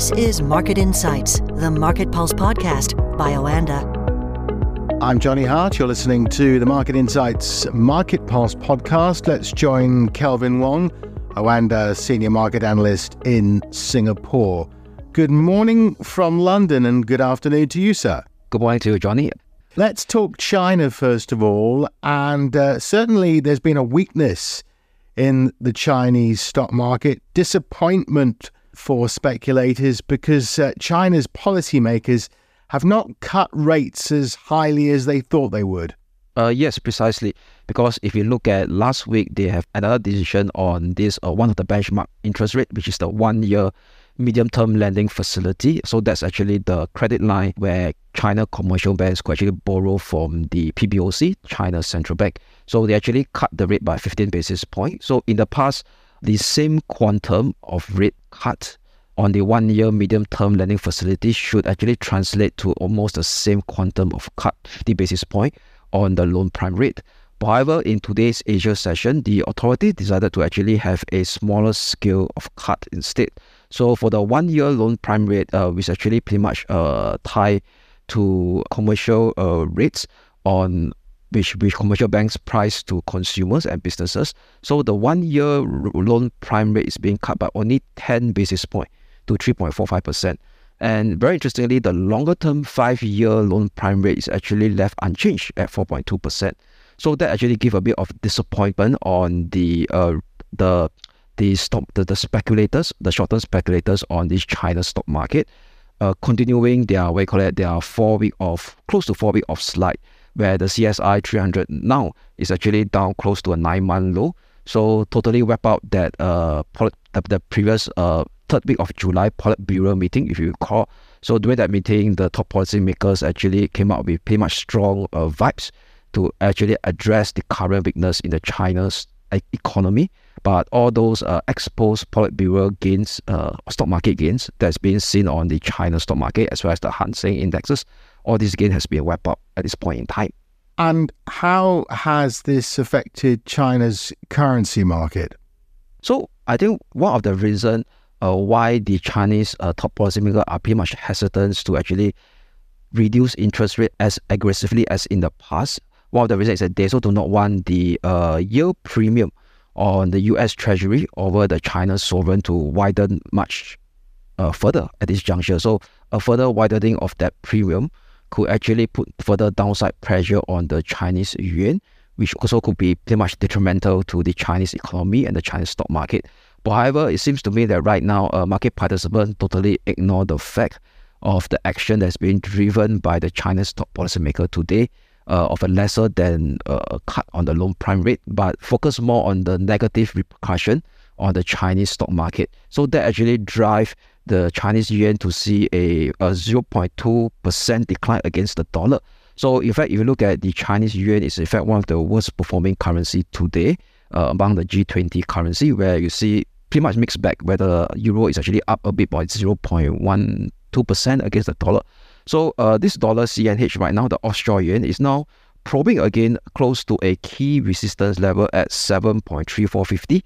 This is Market Insights, the Market Pulse podcast by Oanda. I'm Johnny Hart. You're listening to the Market Insights Market Pulse podcast. Let's join Kelvin Wong, Oanda senior market analyst in Singapore. Good morning from London and good afternoon to you, sir. Good morning to you, Johnny. Let's talk China first of all. And uh, certainly there's been a weakness in the Chinese stock market, disappointment for speculators because uh, China's policymakers have not cut rates as highly as they thought they would. Uh, yes, precisely. Because if you look at last week, they have another decision on this uh, one of the benchmark interest rate, which is the one year medium term lending facility. So that's actually the credit line where China commercial banks could actually borrow from the PBOC, China Central Bank. So they actually cut the rate by 15 basis points. So in the past, the same quantum of rate cut on the one year medium term lending facility should actually translate to almost the same quantum of cut 50 basis point on the loan prime rate. However, in today's Asia session, the authority decided to actually have a smaller scale of cut instead. So for the one year loan prime rate, uh, which actually pretty much uh, tied to commercial uh, rates on which, which commercial banks price to consumers and businesses. So the one year loan prime rate is being cut by only 10 basis point to 3.45%. And very interestingly, the longer term five year loan prime rate is actually left unchanged at 4.2%. So that actually give a bit of disappointment on the uh, the the stock the, the speculators, the short term speculators on this China stock market, uh, continuing their what you call it, their four week of close to four week of slide, where the CSI 300 now is actually down close to a nine month low. So totally wipe out that uh the, the previous uh third week of July Politburo meeting, if you recall. So during that meeting, the top policymakers actually came out with pretty much strong uh, vibes to actually address the current weakness in the China's economy. But all those uh, exposed Politburo gains, uh, stock market gains that's been seen on the China stock market as well as the Hang Seng indexes, all this gains has been wiped out at this point in time. And how has this affected China's currency market? So I think one of the reasons uh, why the Chinese uh, top policymakers are pretty much hesitant to actually reduce interest rate as aggressively as in the past. One of the reasons is that they also do not want the uh, yield premium on the U.S. Treasury over the China sovereign to widen much uh, further at this juncture. So a further widening of that premium could actually put further downside pressure on the Chinese yuan, which also could be pretty much detrimental to the Chinese economy and the Chinese stock market. But however, it seems to me that right now, uh, market participants totally ignore the fact of the action that's being driven by the Chinese top policymaker today uh, of a lesser than uh, cut on the loan prime rate, but focus more on the negative repercussion on the Chinese stock market. So that actually drive the Chinese yuan to see a, a 0.2% decline against the dollar. So in fact, if you look at the Chinese yuan, it's in fact one of the worst performing currency today uh, among the G20 currency, where you see pretty much mixed bag, where the euro is actually up a bit by 0.12% against the dollar. So uh, this dollar CNH right now, the offshore yuan, is now probing again close to a key resistance level at 7.3450.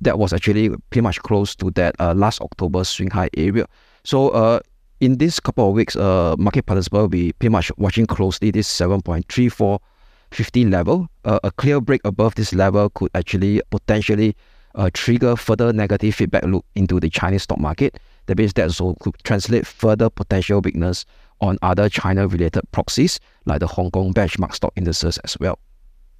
That was actually pretty much close to that uh, last October swing high area. So uh, in this couple of weeks, uh, market participants will be pretty much watching closely this 7.34 50 level, uh, a clear break above this level could actually potentially uh, trigger further negative feedback loop into the Chinese stock market. That means that also could translate further potential weakness on other China related proxies like the Hong Kong benchmark stock indices as well.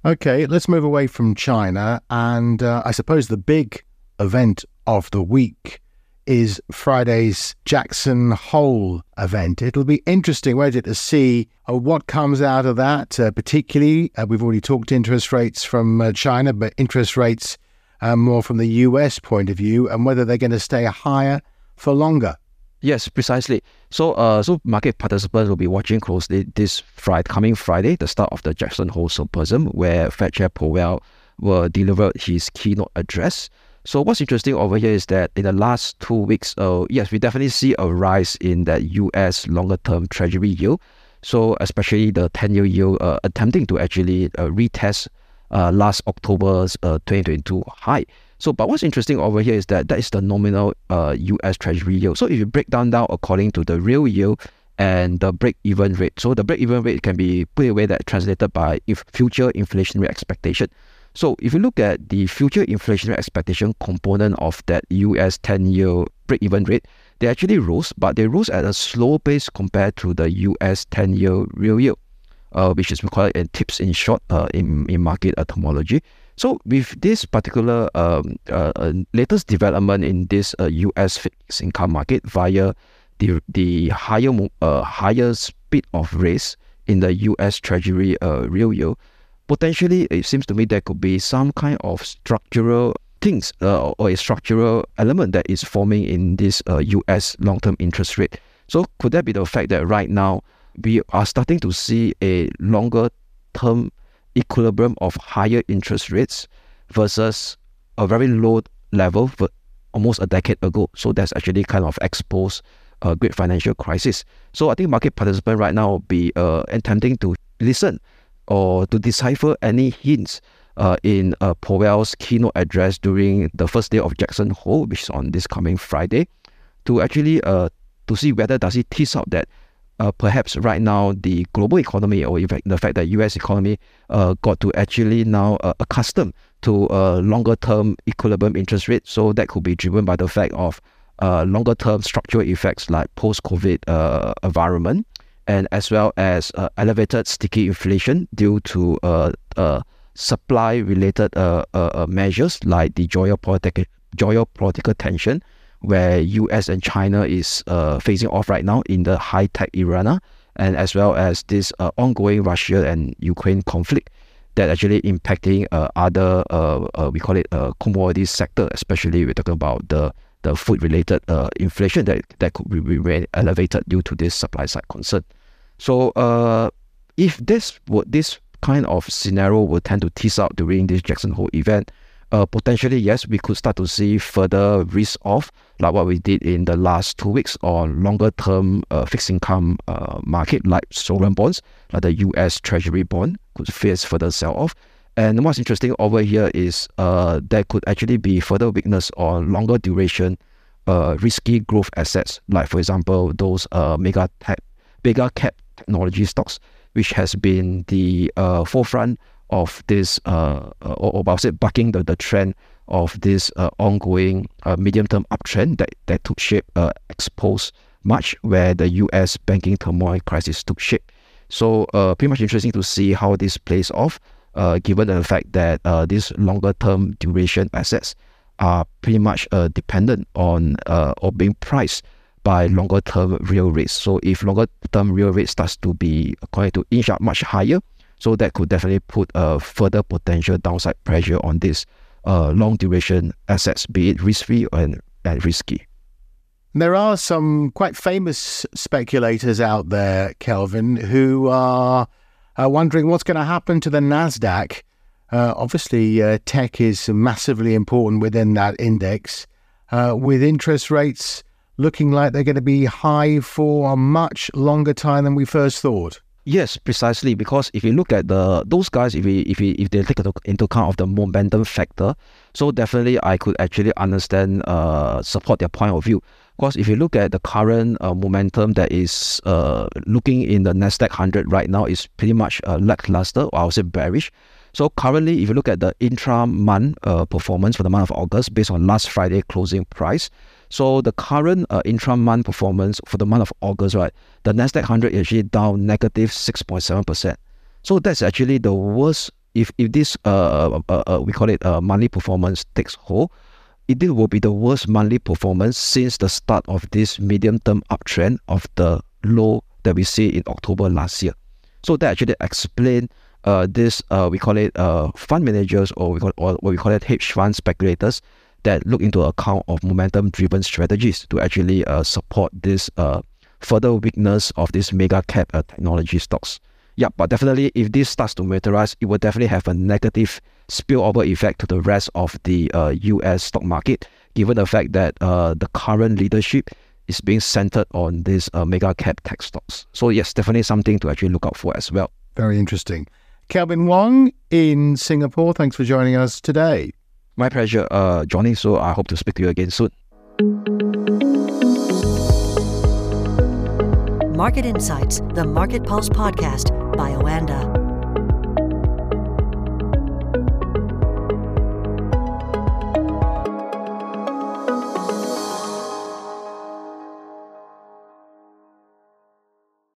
Okay, let's move away from China. And uh, I suppose the big event of the week is Friday's Jackson Hole event. It'll be interesting, won't it, to see uh, what comes out of that. Uh, particularly, uh, we've already talked interest rates from uh, China, but interest rates uh, more from the US point of view, and whether they're going to stay higher for longer. Yes, precisely. So, uh, so market participants will be watching closely this Friday, coming Friday, the start of the Jackson Hole Symposium, where Fed Chair Powell will deliver his keynote address. So what's interesting over here is that in the last two weeks, uh, yes, we definitely see a rise in that U.S. longer-term Treasury yield. So especially the 10-year yield uh, attempting to actually uh, retest uh, last October's uh, 2022 high. So, but what's interesting over here is that that is the nominal uh, US Treasury yield. So, if you break down now according to the real yield and the break-even rate, so the break-even rate can be put away that translated by if future inflationary expectation. So, if you look at the future inflationary expectation component of that US 10-year break-even rate, they actually rose, but they rose at a slow pace compared to the US 10-year real yield, uh, which is called in TIPS in short uh, in, in market etymology. So with this particular um, uh, uh latest development in this uh, U.S. fixed income market via the the higher uh, higher speed of raise in the U.S. Treasury uh, real yield, potentially it seems to me there could be some kind of structural things uh, or a structural element that is forming in this uh, U.S. long-term interest rate. So could that be the fact that right now we are starting to see a longer term equilibrium of higher interest rates versus a very low level almost a decade ago. So that's actually kind of exposed a great financial crisis. So I think market participants right now will be uh, attempting to listen or to decipher any hints uh, in uh, Powell's keynote address during the first day of Jackson Hole, which is on this coming Friday, to actually uh, to see whether does he tease out that uh, perhaps right now the global economy or in fact the fact that U.S. economy uh, got to actually now uh, accustomed to a longer term equilibrium interest rate. So that could be driven by the fact of uh, longer term structural effects like post COVID uh, environment and as well as uh, elevated sticky inflation due to supply related measures like the geopolitical geopolitical tension where US and China is uh, facing off right now in the high tech arena, and as well as this uh, ongoing Russia and Ukraine conflict that actually impacting uh, other uh, uh, we call it uh, commodity sector, especially we're talking about the the food related uh, inflation that that could be remain elevated due to this supply side concern. So uh, if this would this kind of scenario will tend to tease out during this Jackson Hole event, uh, potentially, yes, we could start to see further risk off, like what we did in the last two weeks on longer term uh, fixed income uh, market, like sovereign bonds, like the US Treasury bond, could face further sell off. And what's interesting over here is uh, there could actually be further weakness on longer duration, uh, risky growth assets, like for example those uh, mega tech, mega cap technology stocks, which has been the uh, forefront of this, uh, uh, or, or I say bucking the, the trend of this uh, ongoing uh, medium-term uptrend that, that took shape uh, exposed March, where the U.S. banking turmoil crisis took shape. So, uh, pretty much interesting to see how this plays off, uh, given the fact that uh, these longer-term duration assets are pretty much uh, dependent on uh, or being priced by longer-term real rates. So, if longer-term real rate starts to be going to inch up much higher, so that could definitely put a further potential downside pressure on this uh, long duration assets, be it risk free and, and risky. There are some quite famous speculators out there, Kelvin, who are uh, wondering what's going to happen to the NASDAQ. Uh, obviously, uh, tech is massively important within that index, uh, with interest rates looking like they're going to be high for a much longer time than we first thought. Yes, precisely. Because if you look at the those guys, if we if we, if they take into account of the momentum factor, so definitely I could actually understand uh support their point of view. Because if you look at the current uh, momentum that is uh looking in the Nasdaq hundred right now is pretty much uh, lackluster, or I would say bearish. So currently, if you look at the intra-month uh, performance for the month of August based on last Friday closing price, so the current uh, intra-month performance for the month of August, right, the Nasdaq 100 is actually down negative 6.7%. So that's actually the worst. If if this uh, uh, uh we call it uh, monthly performance takes hold, it will be the worst monthly performance since the start of this medium-term uptrend of the low that we see in October last year. So that actually explain uh, this uh, we call it uh, fund managers or we call or what we call it hedge fund speculators that look into account of momentum driven strategies to actually uh, support this uh, further weakness of this mega cap uh, technology stocks. Yeah, but definitely if this starts to materialize, it will definitely have a negative spillover effect to the rest of the US uh, stock market, given the fact that uh, the current leadership is being centered on these uh, mega cap tech stocks. So yes, definitely something to actually look out for as well. Very interesting. Kelvin Wong in Singapore, thanks for joining us today. My pleasure, uh, Johnny. So I hope to speak to you again soon. Market Insights, the Market Pulse podcast by Oanda.